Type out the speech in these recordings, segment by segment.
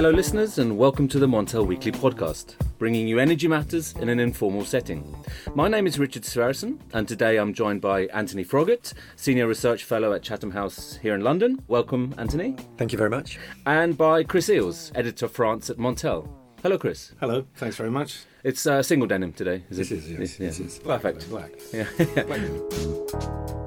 Hello, listeners, and welcome to the Montel Weekly Podcast, bringing you energy matters in an informal setting. My name is Richard Sverrisson, and today I'm joined by Anthony Froggatt, Senior Research Fellow at Chatham House here in London. Welcome, Anthony. Thank you very much. And by Chris Eels, Editor of France at Montel. Hello, Chris. Hello, thanks very much. It's uh, single denim today, is This it? is, yes. Yeah. This is Perfect. Black. Yeah. black.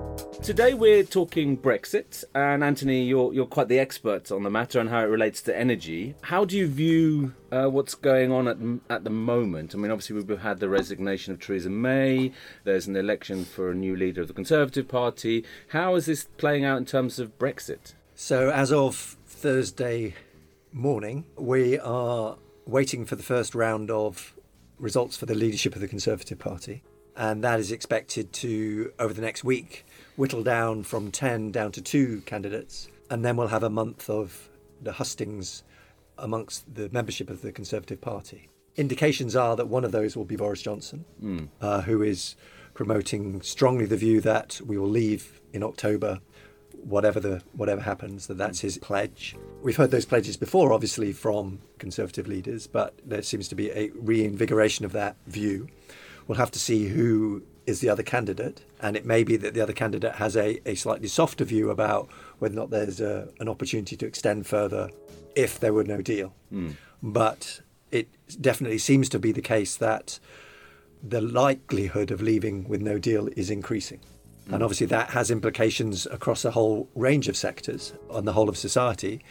Today we're talking Brexit, and Anthony, you're you're quite the expert on the matter and how it relates to energy. How do you view uh, what's going on at at the moment? I mean, obviously we've had the resignation of Theresa May. There's an election for a new leader of the Conservative Party. How is this playing out in terms of Brexit? So, as of Thursday morning, we are waiting for the first round of results for the leadership of the Conservative Party. And that is expected to, over the next week, whittle down from 10 down to two candidates. And then we'll have a month of the hustings amongst the membership of the Conservative Party. Indications are that one of those will be Boris Johnson, uh, who is promoting strongly the view that we will leave in October whatever the whatever happens that that's his pledge we've heard those pledges before obviously from conservative leaders but there seems to be a reinvigoration of that view we'll have to see who is the other candidate and it may be that the other candidate has a, a slightly softer view about whether or not there's a, an opportunity to extend further if there were no deal hmm. but it definitely seems to be the case that the likelihood of leaving with no deal is increasing. Hmm. And obviously, that has implications across a whole range of sectors on the whole of society.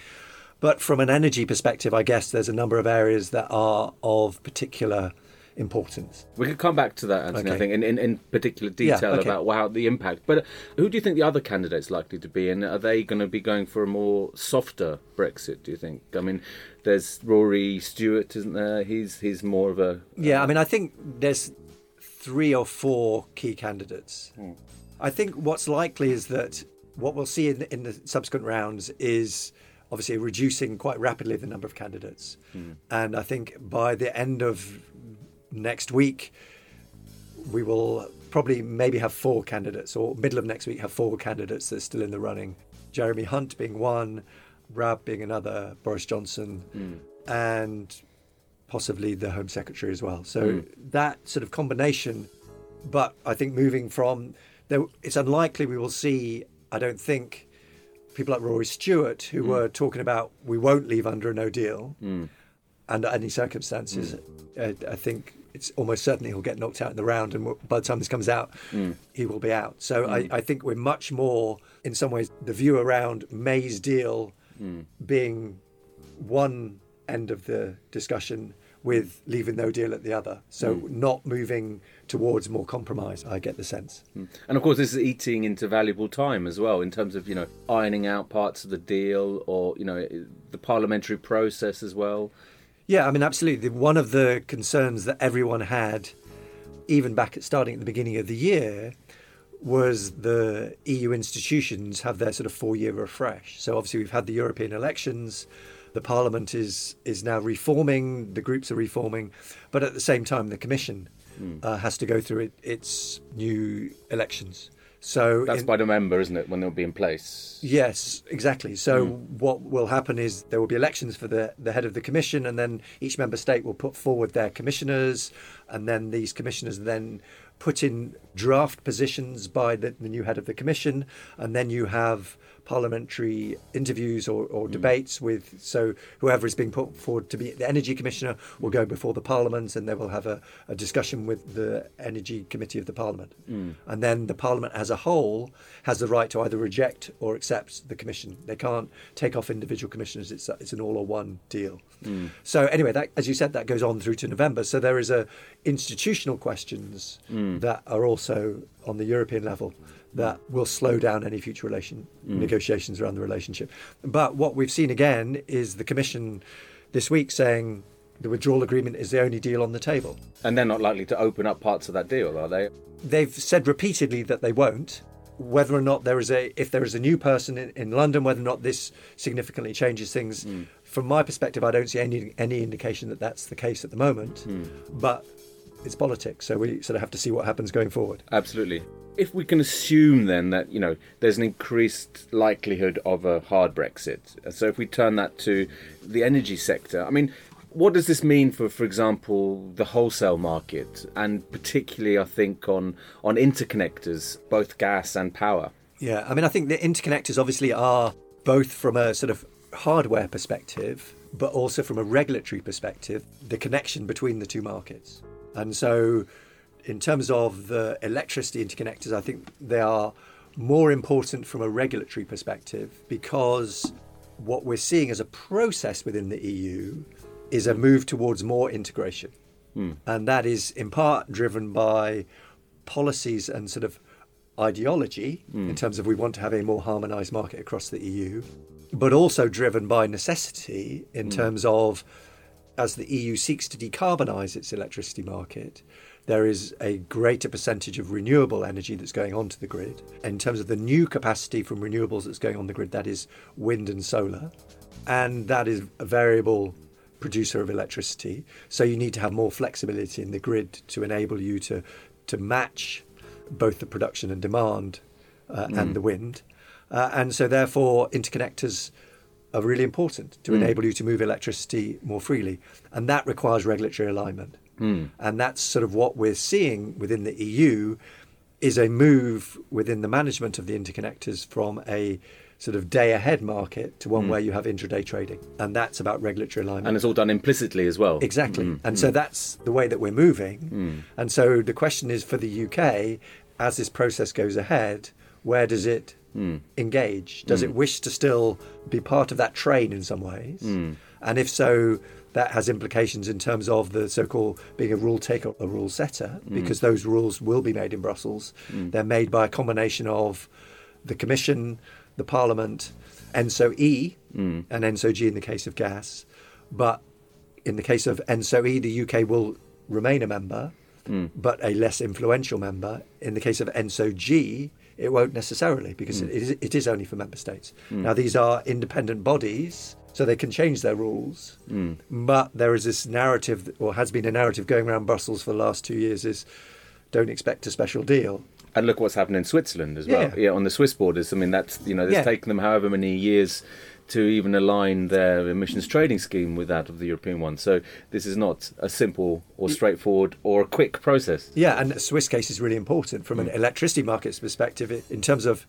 But from an energy perspective, I guess there's a number of areas that are of particular importance. We could come back to that, Anthony. I think in, in, in particular Yeah, detail okay. about how the impact. But who do you think the other candidates likely to be, and are they going to be going for a more softer Brexit? Do you think? I mean, there's Rory Stewart, isn't there? He's he's more of a Yeah, I uh, mean, I think there's three or four key candidates. Hmm. I think what's likely is that what we'll see in, in the subsequent rounds is obviously reducing quite rapidly the number of candidates. Hmm. And I think by the end of next week, we will probably maybe have four candidates, or middle of next week have four candidates that are still in the running. Jeremy Hunt being one, Raab being another, Boris Johnson, hmm. and possibly the Home Secretary as well. So hmm. that sort of combination. But I think moving from there, it's unlikely we will see. I don't think people like Rory Stewart who hmm. were talking about we won't leave under a no deal under any circumstances. I, I think it's almost certainly he'll get knocked out in the round, and by the time this comes out, hmm. he will be out. So I, hmm. I think we're much more, in some ways, the view around May's deal hmm. being one end of the discussion with leaving no deal at the other. So not moving towards more compromise, I get the sense. And of course, this is eating into valuable time as well in terms of you know ironing out parts of the deal or you know the parliamentary process as well. Yeah, I mean, absolutely. One of the concerns that everyone had, even back at starting at the beginning of the year, was the EU institutions have their sort of four-year refresh. So obviously, we've had the European elections. The Parliament is is now reforming. The groups are reforming, but at the same time, the Commission uh, has to go through it, its new elections. So That's in- by the member, isn't it, when they'll be in place? Yes, exactly. So hmm. what will happen is there will be elections for the, the head of the commission, and then each member state will put forward their commissioners, and then these commissioners then put in draft positions by the, the new head of the commission, and then you have parliamentary interviews or, or hmm. debates with so whoever is being put forward to be the energy commissioner will go before the parliament and they will have a, a discussion with the energy committee of the parliament. Hmm. And then the parliament as a whole has the right to either reject or accept the commission. They can't take off individual commissioners. It's, it's an all or one deal. Hmm. So anyway that as you said that goes on through to november. So there is a institutional questions that are also on the european level that will slow down any future relation mm. negotiations around the relationship. But what we've seen again is the Commission this week saying the withdrawal agreement is the only deal on the table. And they're not likely to open up parts of that deal, are they? They've said repeatedly that they won't. Whether or not there is a, if there is a new person in, in London, whether or not this significantly changes things, mm. from my perspective, I don't see any any indication that that's the case at the moment. Mm. But it's politics. So we sort of have to see what happens going forward. Absolutely. If we can assume then that you know there's an increased likelihood of a hard Brexit, so if we turn that to the energy sector, I mean, what does this mean for, for example, the wholesale market, and particularly, I think, on on interconnectors, both gas and power? Yeah, I mean, I think the interconnectors obviously are both from a sort of hardware perspective, but also from a regulatory perspective, the connection between the two markets. And so, in terms of the electricity interconnectors, I think they are more important from a regulatory perspective because what we're seeing as a process within the EU is a move towards more integration. Mm. And that is in part driven by policies and sort of ideology mm. in terms of we want to have a more harmonized market across the EU, but also driven by necessity in mm. terms of as the EU seeks to decarbonize its electricity market, there is a greater percentage of renewable energy that's going onto the grid. In terms of the new capacity from renewables that's going on the grid, that is wind and solar. And that is a variable producer of electricity. So you need to have more flexibility in the grid to enable you to to match both the production and demand uh, mm. and the wind. Uh, and so therefore interconnectors are really important to mm. enable you to move electricity more freely. And that requires regulatory alignment. Mm. And that's sort of what we're seeing within the EU is a move within the management of the interconnectors from a sort of day ahead market to one mm. where you have intraday trading. And that's about regulatory alignment. And it's all done implicitly as well. Exactly. Mm. And mm. so that's the way that we're moving. Mm. And so the question is for the UK, as this process goes ahead, where does it mm. engage? Does it mm. wish to still be part of that train in some ways? And if so, that has implications in terms of the so-called being a rule taker, a rule setter, because those rules will be made in Brussels. They're made by a combination of the Commission, the Parliament, ENTSO E mm. and ENTSO G in the case of gas. But in the case of ENTSO E, the UK will remain a member, mm. but a less influential member. In the case of ENTSO G, it won't necessarily because mm. it, is, it is only for member states. Mm. Now, these are independent bodies, so they can change their rules. Mm. But there is this narrative, or has been a narrative going around Brussels for the last two years, is don't expect a special deal. And look what's happened in Switzerland as well. Yeah, yeah on the Swiss borders. I mean, that's you know, it's yeah. taken them however many years to even align their emissions trading scheme with that of the European one. So this is not a simple or straightforward or a quick process. Yeah, and the Swiss case is really important from an mm. electricity markets perspective in terms of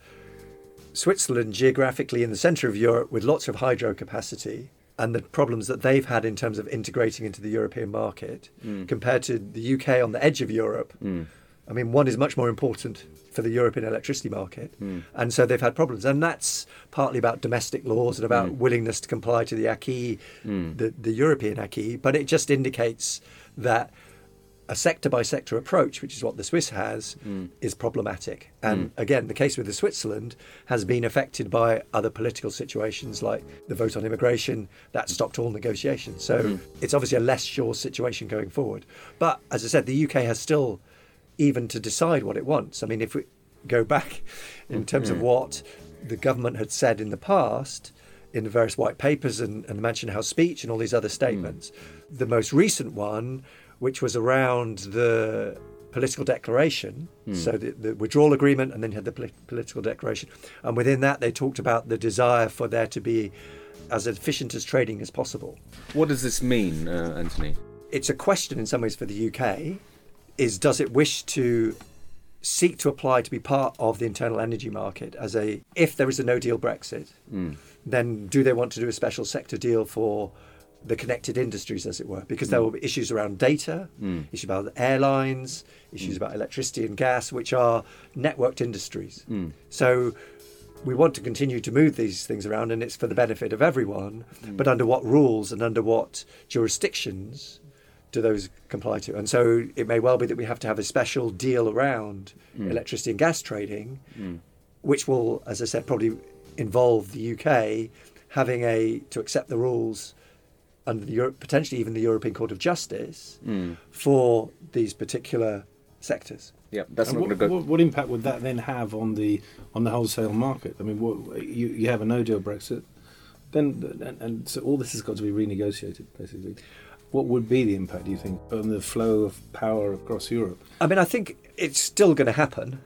Switzerland geographically in the centre of Europe with lots of hydro capacity and the problems that they've had in terms of integrating into the European market mm. compared to the UK on the edge of Europe. Mm I mean, one is much more important for the European electricity market. Mm. And so they've had problems. And that's partly about domestic laws and about mm. willingness to comply to the acquis, mm. the, the European acquis. But it just indicates that a sector by sector approach, which is what the Swiss has, mm. is problematic. And mm. again, the case with the Switzerland has been affected by other political situations like the vote on immigration that stopped all negotiations. So mm. it's obviously a less sure situation going forward. But as I said, the UK has still even to decide what it wants. I mean, if we go back in terms mm-hmm. of what the government had said in the past in the various white papers and, and the Mansion House speech and all these other statements, mm. the most recent one, which was around the political declaration, mm. so the, the, withdrawal agreement, and then you had the pol- political declaration, and within that they talked about the desire for there to be as efficient as trading as possible. What does this mean, uh, Anthony? It's a question in some ways for the UK is does it wish to seek to apply to be part of the internal energy market as a if there is a no deal Brexit, mm. then do they want to do a special sector deal for the connected industries, as it were, because mm. there will be issues around data, mm. issues about airlines, issues mm. about electricity and gas, which are networked industries. Mm. So we want to continue to move these things around, and it's for the benefit of everyone. But under what rules and under what jurisdictions do those comply to? And so it may well be that we have to have a special deal around mm. electricity and gas trading, mm. which will, as I said, probably involve the UK having a to accept the rules under the Europe, potentially even the European Court of Justice mm. for these particular sectors. Yeah, that's not what, go. What, what, impact would that then have on the on the wholesale market? I mean, what, you you have a no deal Brexit, then and, and so all this has got to be renegotiated, basically. What would be the impact, do you think, on the flow of power across Europe? I mean, I think it's still going to happen.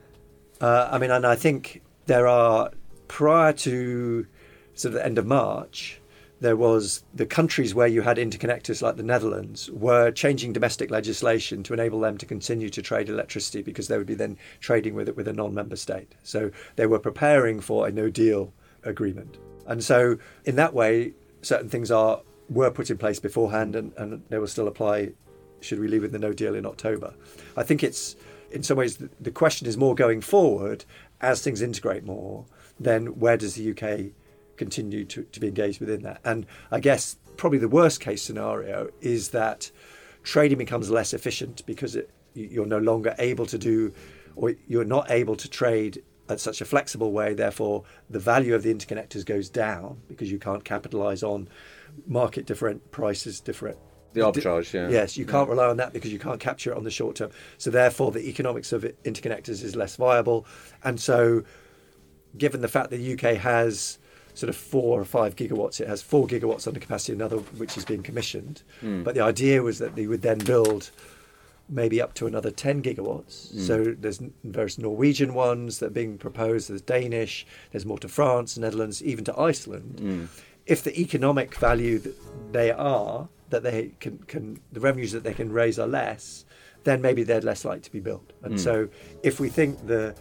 Uh, I mean, and I think there are, prior to sort of the end of March, there was the countries where you had interconnectors like the Netherlands were changing domestic legislation to enable them to continue to trade electricity because they would be then trading with it with a non-member state. So they were preparing for a no deal agreement. And so in that way certain things are were put in place beforehand and, and they will still apply should we leave with the no deal in October. I think it's in some ways the question is more going forward as things integrate more, then where does the UK continue to, to be engaged within that. And I guess probably the worst case scenario is that trading becomes less efficient because it, you're no longer able to do, or you're not able to trade at such a flexible way. Therefore, the value of the interconnectors goes down because you can't capitalize on market different prices, different the arbitrage, yeah. Yes, you can't rely on that because you can't capture it on the short term. So therefore, the economics of interconnectors is less viable. And so, given the fact that the UK has sort of four or five gigawatts. It has four gigawatts under capacity, another which is being commissioned. Mm. But the idea was that they would then build maybe up to another 10 gigawatts. Mm. So there's various Norwegian ones that are being proposed, there's Danish, there's more to France, Netherlands, even to Iceland. Mm. If the economic value that they are, that they can, can, the revenues that they can raise are less, then maybe they're less likely to be built. And hmm. so if we think the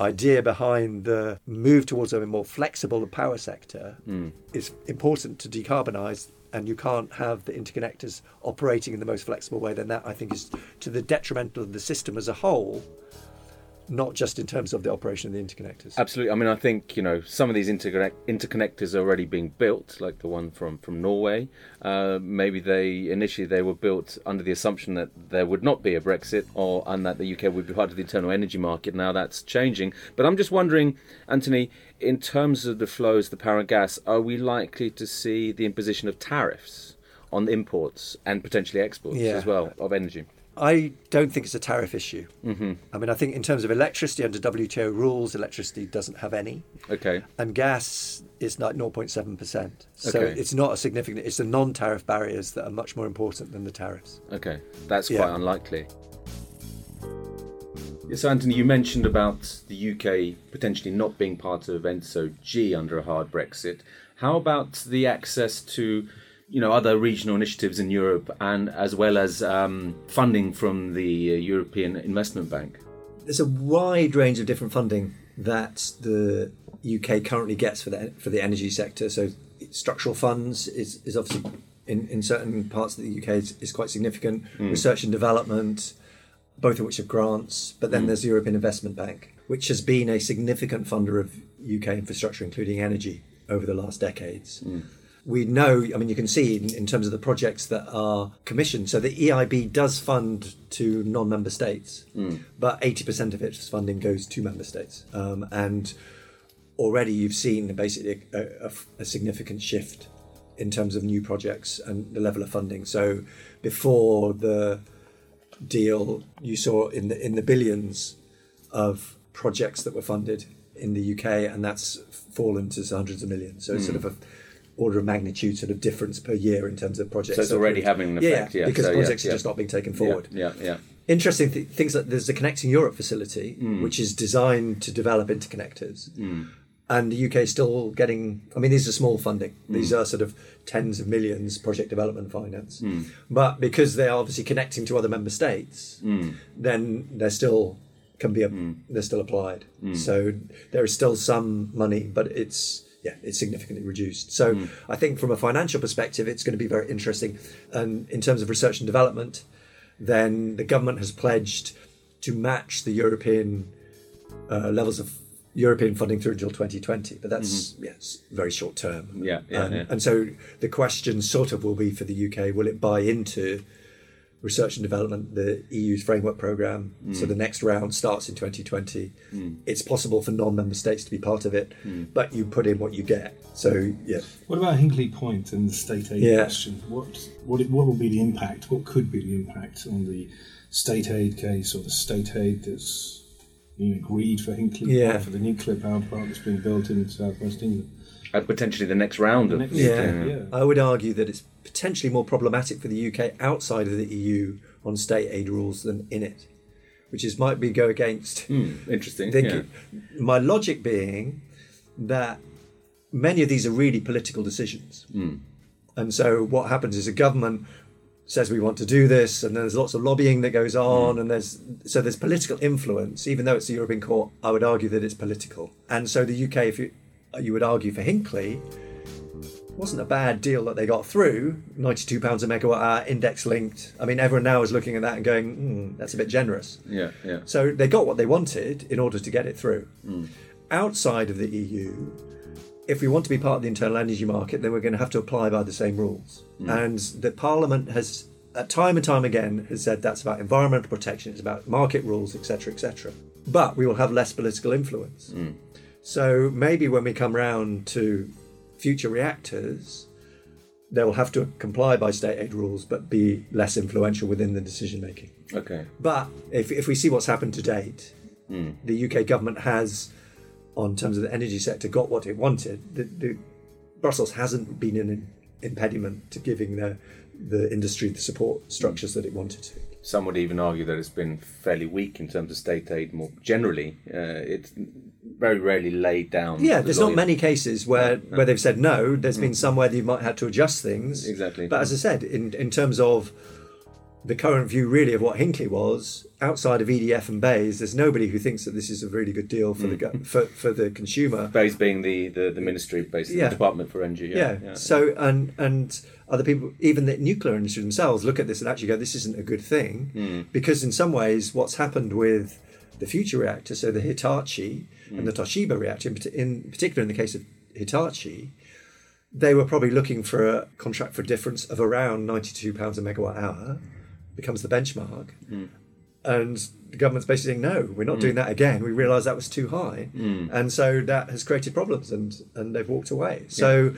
idea behind the move towards a more flexible power sector mm. is important to decarbonize and you can't have the interconnectors operating in the most flexible way then that i think is to the detrimental of the system as a whole not just in terms of the operation of the interconnectors. Absolutely. I mean, I think you know some of these interconnect- interconnectors are already being built, like the one from from Norway. Uh, maybe they initially they were built under the assumption that there would not be a Brexit, or and that the UK would be part of the internal energy market. Now that's changing. But I'm just wondering, Anthony, in terms of the flows, the power and gas, are we likely to see the imposition of tariffs on imports and potentially exports yeah. as well of energy? I don't think it's a tariff issue. Mm-hmm. I mean, I think in terms of electricity under WTO rules, electricity doesn't have any. Okay. And gas is like 0.7%. So okay. it's not a significant, it's the non tariff barriers that are much more important than the tariffs. Okay. That's yeah. quite unlikely. So, Anthony, you mentioned about the UK potentially not being part of ENTSO G under a hard Brexit. How about the access to you know other regional initiatives in Europe, and as well as um, funding from the uh, European Investment Bank. There's a wide range of different funding that the UK currently gets for the for the energy sector. So structural funds is, is obviously in, in certain parts of the UK is, is quite significant. Mm. Research and development, both of which are grants. But then mm. there's the European Investment Bank, which has been a significant funder of UK infrastructure, including energy, over the last decades. Mm we know, I mean, you can see in, in, terms of the projects that are commissioned. So the EIB does fund to non member states, mm. but 80% of its funding goes to member states. Um, and already you've seen basically a, a, a, significant shift in terms of new projects and the level of funding. So before the deal, you saw in the, in the billions of projects that were funded in the UK, and that's fallen to hundreds of millions. So it's sort hmm. of a order of magnitude sort of difference per year in terms of projects. So it's already having an effect, yeah, yeah. because so, projects yeah, are just not being taken forward. Yeah, yeah. Interesting th- things like there's the Connecting Europe facility, mm. which is designed to develop interconnectors. Mm. And the UK is still getting, I mean, these are small funding. Mm. These are sort of tens of millions project development finance. Mm. But because they are obviously connecting to other member states, mm. then they're still can be a, mm. they're still applied. So there is still some money, but it's yeah, it's significantly reduced. So mm. I think from a financial perspective, it's going to be very interesting. And in terms of research and development, then the government has pledged to match the European uh, levels of European funding through until 2020, but that's mm-hmm. yes, very short term. Yeah, yeah, and, yeah. and so the question sort of will be for the UK: Will it buy into research and development, the EU's framework program. Mm. So the next round starts in 2020. Mm. It's possible for non-member states to be part of it, mm. but you put in what you get. So yeah. What about Hinkley Point and the state aid yeah. question? What what what will be the impact? What could be the impact on the state aid case or the state aid that's been agreed for Hinkley yeah. for the nuclear power plant that's being built in southwest England? at potentially the next round of Next- Yeah. Yeah. I would argue that it's potentially more problematic for the UK outside of the EU on state aid rules than in it, which is might be go against Hmm, interesting. thinking. My logic being that many of these are really political decisions. And so what happens is a government says we want to do this and then there's lots of lobbying that goes on and there's so there's political influence even though it's the European court I would argue that it's political and so the UK if you you would argue for Hinkley wasn't a bad deal that they got through 92 pounds a megawatt hour index linked I mean everyone now is looking at that and going hmm, that's a bit generous Yeah, yeah. so they got what they wanted in order to get it through. Hmm. Outside of the EU, if we want to be part of the internal energy market, then we're going to have to apply by the same rules. Hmm. And the Parliament has, at time and time again, has said that's about environmental protection, it's about market rules, etc., etc. But we will have less political influence. Hmm. So maybe when we come round to future reactors, they will have to comply by state aid rules, but be less influential within the decision making. Okay. But if, if we see what's happened to date, hmm. the UK government has, on terms of the energy sector, got what it wanted. The, the, Brussels hasn't been an impediment to giving the, the industry the support structures that it wanted to. Some would even argue that it's been fairly weak in terms of state aid more generally. Uh, it's very rarely laid down. Yeah, the there's not many cases where, where they've said no. There's been some where you might have to adjust things. Exactly. But as I said, in, in terms of the current view, really, of what Hinkley was, outside of EDF and BEIS, there's nobody who thinks that this is a really good deal for the mm. for, for the consumer. BEIS being the, the, the ministry, basically, Yeah. the Department for Energy. yeah. Yeah. So and and other people, even the nuclear industry themselves, look at this and actually go, "This isn't a good thing," mm. because in some ways, what's happened with the future reactor, so the Hitachi and mm. the Toshiba reactor, in, in particular in the case of Hitachi, they were probably looking for a contract for difference of around ninety-two pounds a megawatt hour, becomes the benchmark. Hmm. And the government's basically saying, no, we're not doing hmm. that again. We realise that was too high. Hmm. And so that has created problems and, and they've walked away. So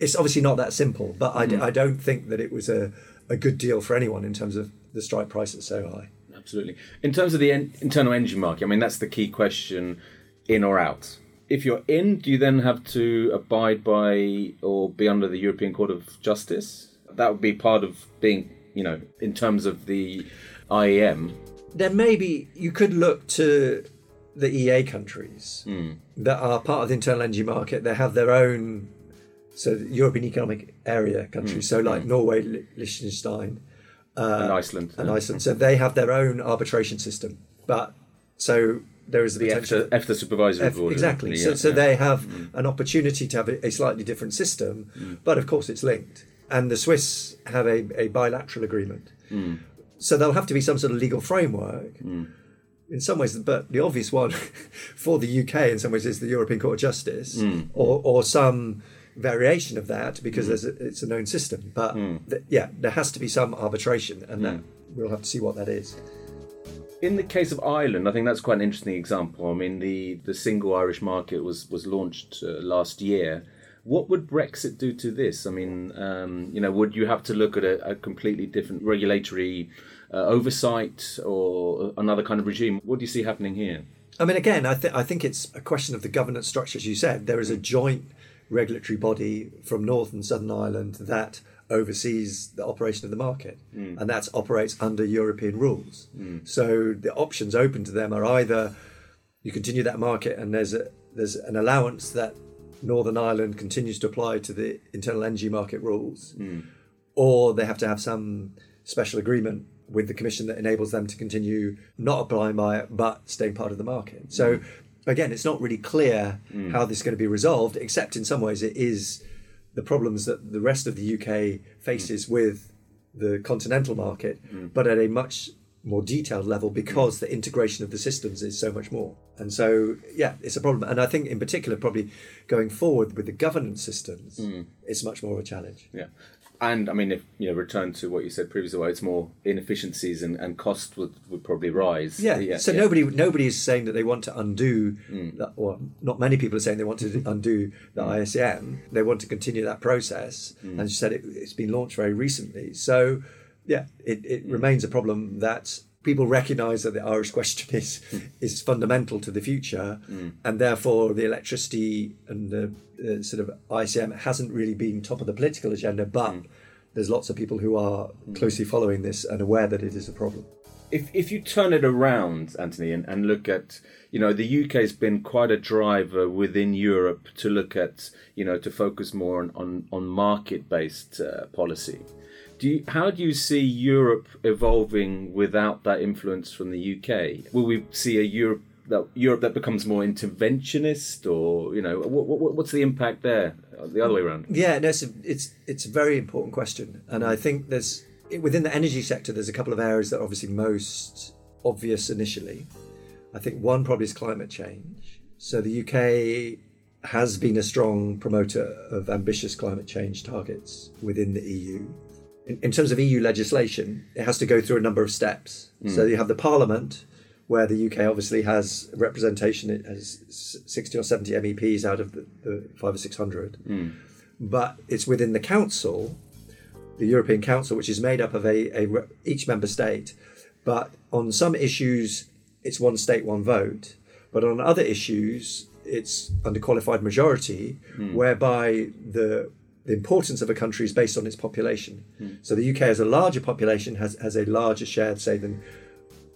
it's obviously not that simple, but I, I don't think that it was a, a good deal for anyone in terms of the strike price that's so high. Absolutely. In terms of the en- internal energy market, I mean, that's the key question in or out. If you're in, do you then have to abide by or be under the European Court of Justice? That would be part of being, you know, in terms of the IEM. Then maybe you could look to the EA countries hmm. that are part of the internal energy market. They have their own, so the European Economic Area countries, hmm. so like hmm. Norway, Li- Liechtenstein, uh, and Iceland. and Iceland. So they have their own arbitration system. But so there is the, the potential. EFTA, EFTA supervisory F- board. exactly. Yeah, so so yeah. they have an opportunity to have a, a slightly different system, but of course it's linked. And the Swiss have a, a bilateral agreement. Hmm. So there'll have to be some sort of legal framework. Hmm. In some ways, but the obvious one for the UK, in some ways, is the European Court of Justice, hmm. or, or some variation of that, because there's a, it's a known system. But th- yeah, there has to be some arbitration, and that we'll have to see what that is. In the case of Ireland, I think that's quite an interesting example. I mean, the, the single Irish market was was launched uh, last year. What would Brexit do to this? I mean, um, you know, would you have to look at a, a completely different regulatory uh, oversight or another kind of regime? What do you see happening here? I mean, again, I, th- I think it's a question of the governance structure, as you said. There is a joint regulatory body from North and Southern Ireland that oversees the operation of the market, and that operates under European rules. So the options open to them are either you continue that market, and there's a there's an allowance that Northern Ireland continues to apply to the internal energy market rules, hmm. or they have to have some special agreement with the commission that enables them to continue not applying by it but staying part of the market. So hmm. again, it's not really clear hmm. how this is going to be resolved, except in some ways it is the problems that the rest of the UK faces with the continental market, but at a much more detailed level because the integration of the systems is so much more. And so, yeah, it's a problem. And I think, in particular, probably going forward with the governance systems, hmm. it's much more of a challenge. Yeah. And I mean, if you know, return to what you said previously, well, it's more inefficiencies and, and cost would, would probably rise. Yeah. yeah so yeah. nobody nobody is saying that they want to undo, hmm. that, or not many people are saying they want to undo the hmm. I-SEM. They want to continue that process. And she said, it, it's been launched very recently. So, yeah, it, it remains a problem that people recognise that the Irish question is mm. is fundamental to the future, mm. and therefore the electricity and the uh, sort of I-SEM hasn't really been top of the political agenda, but mm. there's lots of people who are hmm. closely following this and aware that it is a problem. If if you turn it around, Anthony, and, and look at you know the UK has been quite a driver within Europe to look at you know to focus more on on, on market based uh, policy do you, how do you see Europe evolving without that influence from the UK? Will we see a Europe that Europe that becomes more interventionist, or you know, what, what, what's the impact there? Uh, the other way around? Yeah, no, it's a, it's it's a very important question, and I think there's within the energy sector, there's a couple of areas that are obviously most obvious initially. I think one probably is climate change. So the UK has been a strong promoter of ambitious climate change targets within the EU in, in, terms of EU legislation, it has to go through a number of steps. Mm. So you have the Parliament, where the UK obviously has representation, it has 60 or 70 MEPs out of the, the five or 600. Mm. But it's within the Council, the European Council, which is made up of a, a each member state. But on some issues, it's one state, one vote. But on other issues, it's under qualified majority, mm. whereby the the importance of a country is based on its population. Mm. So the UK has a larger population, has, has a larger share, say, than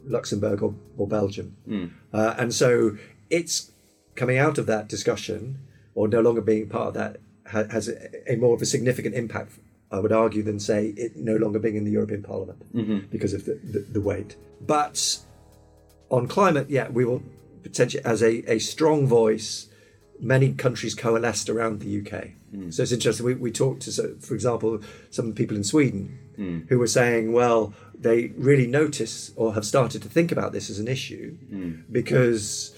Luxembourg or, or Belgium. Mm. Uh, and so it's coming out of that discussion, or no longer being part of that, ha- has a, a, more of a significant impact, I would argue, than, say, it no longer being in the European Parliament mm-hmm. because of the, the, the weight. But on climate, yeah, we will potentially, as a, a strong voice, many countries coalesced around the UK. Mm. So it's interesting. We, we talked to, for example, some people in Sweden mm. who were saying, well, they really notice or have started to think about this as an issue mm. because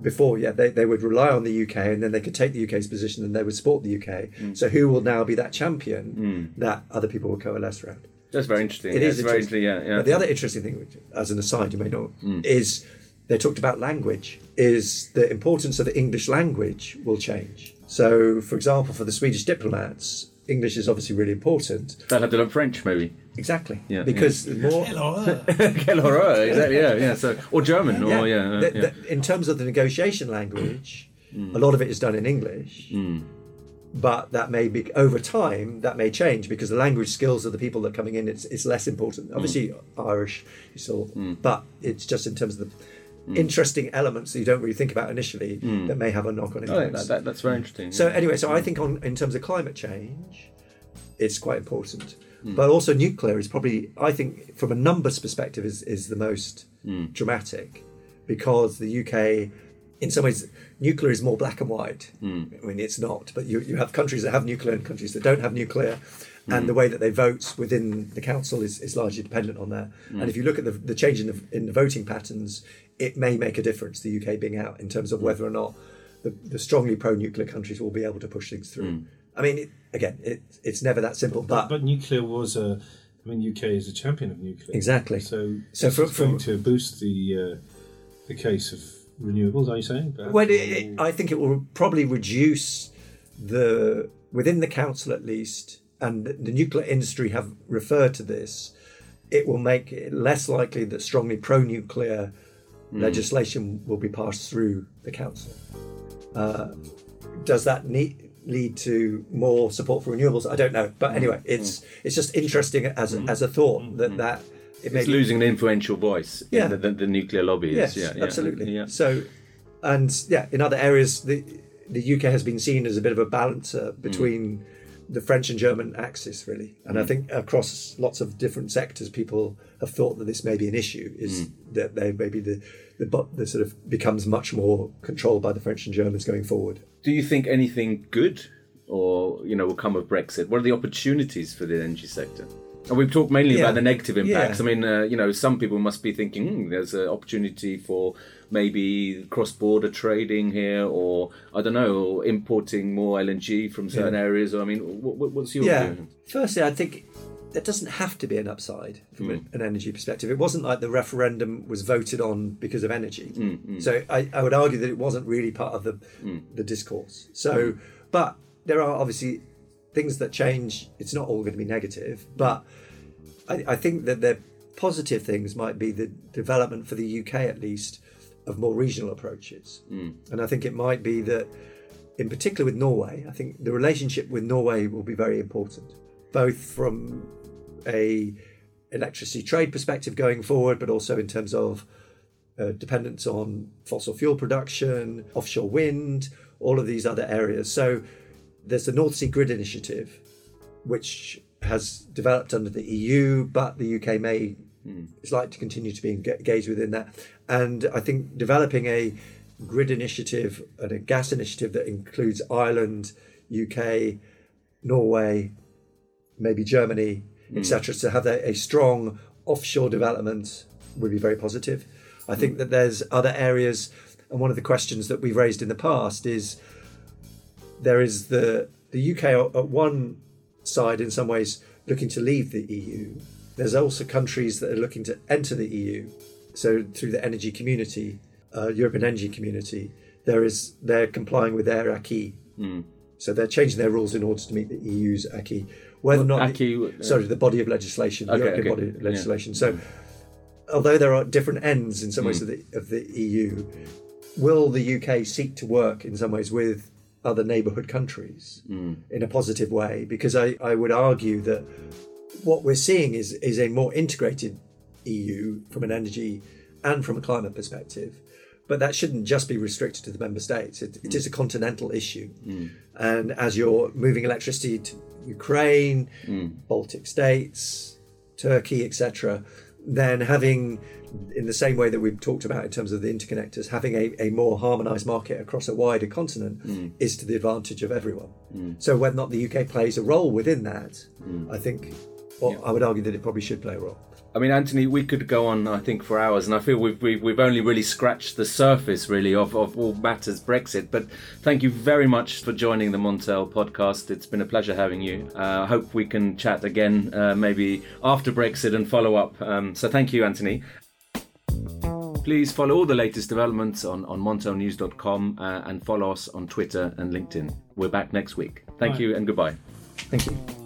before, yeah, they, they would rely on the UK and then they could take the UK's position and they would support the UK. Mm. So who will now be that champion mm. that other people will coalesce around? That's very interesting. It yeah, is very interesting. Yeah, yeah. But the other interesting thing, as an aside, you may know, mm. is they talked about language. Is the importance of the English language will change. So, for example, for the Swedish diplomats, English is obviously really important. They'll have to learn French, maybe. Exactly. Yeah. Because yeah. more. Quelle horreur. exactly. Yeah. Yeah. So, or German. Yeah. Or yeah. The, the, in terms of the negotiation language, mm. a lot of it is done in English. Mm. But that may be over time that may change because the language skills of the people that are coming in it's, it's less important. Obviously, mm. Irish, still, mm. but it's just in terms of the mm. interesting elements that you don't really think about initially mm. that may have a knock on impact. Oh, that, that, that's very interesting. So anyway, so I think on in terms of climate change, it's quite important. Mm. But also nuclear is probably I think from a numbers perspective is is the most mm. dramatic because the UK in some ways nuclear is more black and white. Mm. I mean it's not, but you, you have countries that have nuclear and countries that don't have nuclear and the way that they vote within the council is, is largely dependent on that. And if you look at the, the change in the, in the voting patterns, it may make a difference, the UK being out, in terms of mm. whether or not the, the strongly pro nuclear countries will be able to push things through. Mm. I mean, it, again, it, it's never that simple. But, but, but, nuclear was a. I mean, UK is a champion of nuclear. Exactly. So, so for, going to boost the uh, the case of renewables. Are you saying? Well, it, I think it will probably reduce the within the council at least, and the nuclear industry have referred to this. It will make it less likely that strongly pro-nuclear mm. legislation will be passed through the council. Uh, does that need, lead to more support for renewables? I don't know, but hmm. anyway, it's mm. it's just interesting as mm. as a thought hmm. that hmm. that it it's losing an influential voice. Yeah, the, the, the, nuclear lobby. Yes, yeah, yeah, absolutely. Yeah. So, and yeah, in other areas, the the UK has been seen as a bit of a balancer between the French and German axis, really. And mm. I think across lots of different sectors, people have thought that this may be an issue, is mm. that they maybe the, the, the sort of becomes much more controlled by the French and Germans going forward. Do you think anything good or, you know, will come of Brexit? What are the opportunities for the energy sector? And we've talked mainly yeah. about the negative impacts. Yeah. I mean, uh, you know, some people must be thinking hmm, there's an opportunity for maybe cross-border trading here, or I don't know, importing more LNG from certain yeah. areas. I mean, what, what's your yeah. View? Firstly, I think there doesn't have to be an upside from mm. an energy perspective. It wasn't like the referendum was voted on because of energy. Mm, mm. So I, I, would argue that it wasn't really part of the mm. the discourse. So, mm. but there are obviously things that change. It's not all going to be negative, but I, I think that the positive things might be the development for the UK at least of more regional approaches. Mm. And I think it might be that, in particular with Norway, I think the relationship with Norway will be very important, both from a electricity trade perspective going forward, but also in terms of uh, dependence on fossil fuel production, offshore wind, all of these other areas. So there's the North Sea Grid Initiative, which has developed under the EU, but the UK may mm. is likely to continue to be engaged within that. And I think developing a grid initiative and a gas initiative that includes Ireland, UK, Norway, maybe Germany, mm. etc., to have a, a strong offshore development would be very positive. I think that there's other areas, and one of the questions that we've raised in the past is there is the the UK at one side in some ways looking to leave the EU. There's also countries that are looking to enter the EU. So through the energy community, uh, European energy community, there is they're complying with their acquis. Mm. So they're changing their rules in order to meet the EU's acquis. Whether or not acquis, the, uh, sorry, the body of legislation, the European okay. body of legislation. Yeah. So although there are different ends in some ways mm. of, the, of the EU, will the UK seek to work in some ways with other neighbourhood countries mm. in a positive way? Because I, I would argue that what we're seeing is is a more integrated EU from an energy and from a climate perspective. But that shouldn't just be restricted to the member states. It, it mm. is a continental issue. Mm. And as you're moving electricity to Ukraine, mm. Baltic states, Turkey, etc., then having in the same way that we've talked about in terms of the interconnectors, having a, a more harmonized market across a wider continent mm. is to the advantage of everyone. Mm. So whether or not the UK plays a role within that, mm. I think, well, yeah. I would argue that it probably should play a role. I mean, Anthony, we could go on, I think, for hours, and I feel we've, we've, we've only really scratched the surface, really, of, of all matters Brexit. But thank you very much for joining the Montel podcast. It's been a pleasure having you. Uh, I uh, hope we can chat again, uh, maybe after Brexit and follow up. Um, so thank you, Anthony. Please follow all the latest developments on, on montelnews.com uh, and follow us on Twitter and LinkedIn. We're back next week. Thank Bye. you and goodbye. Thank you.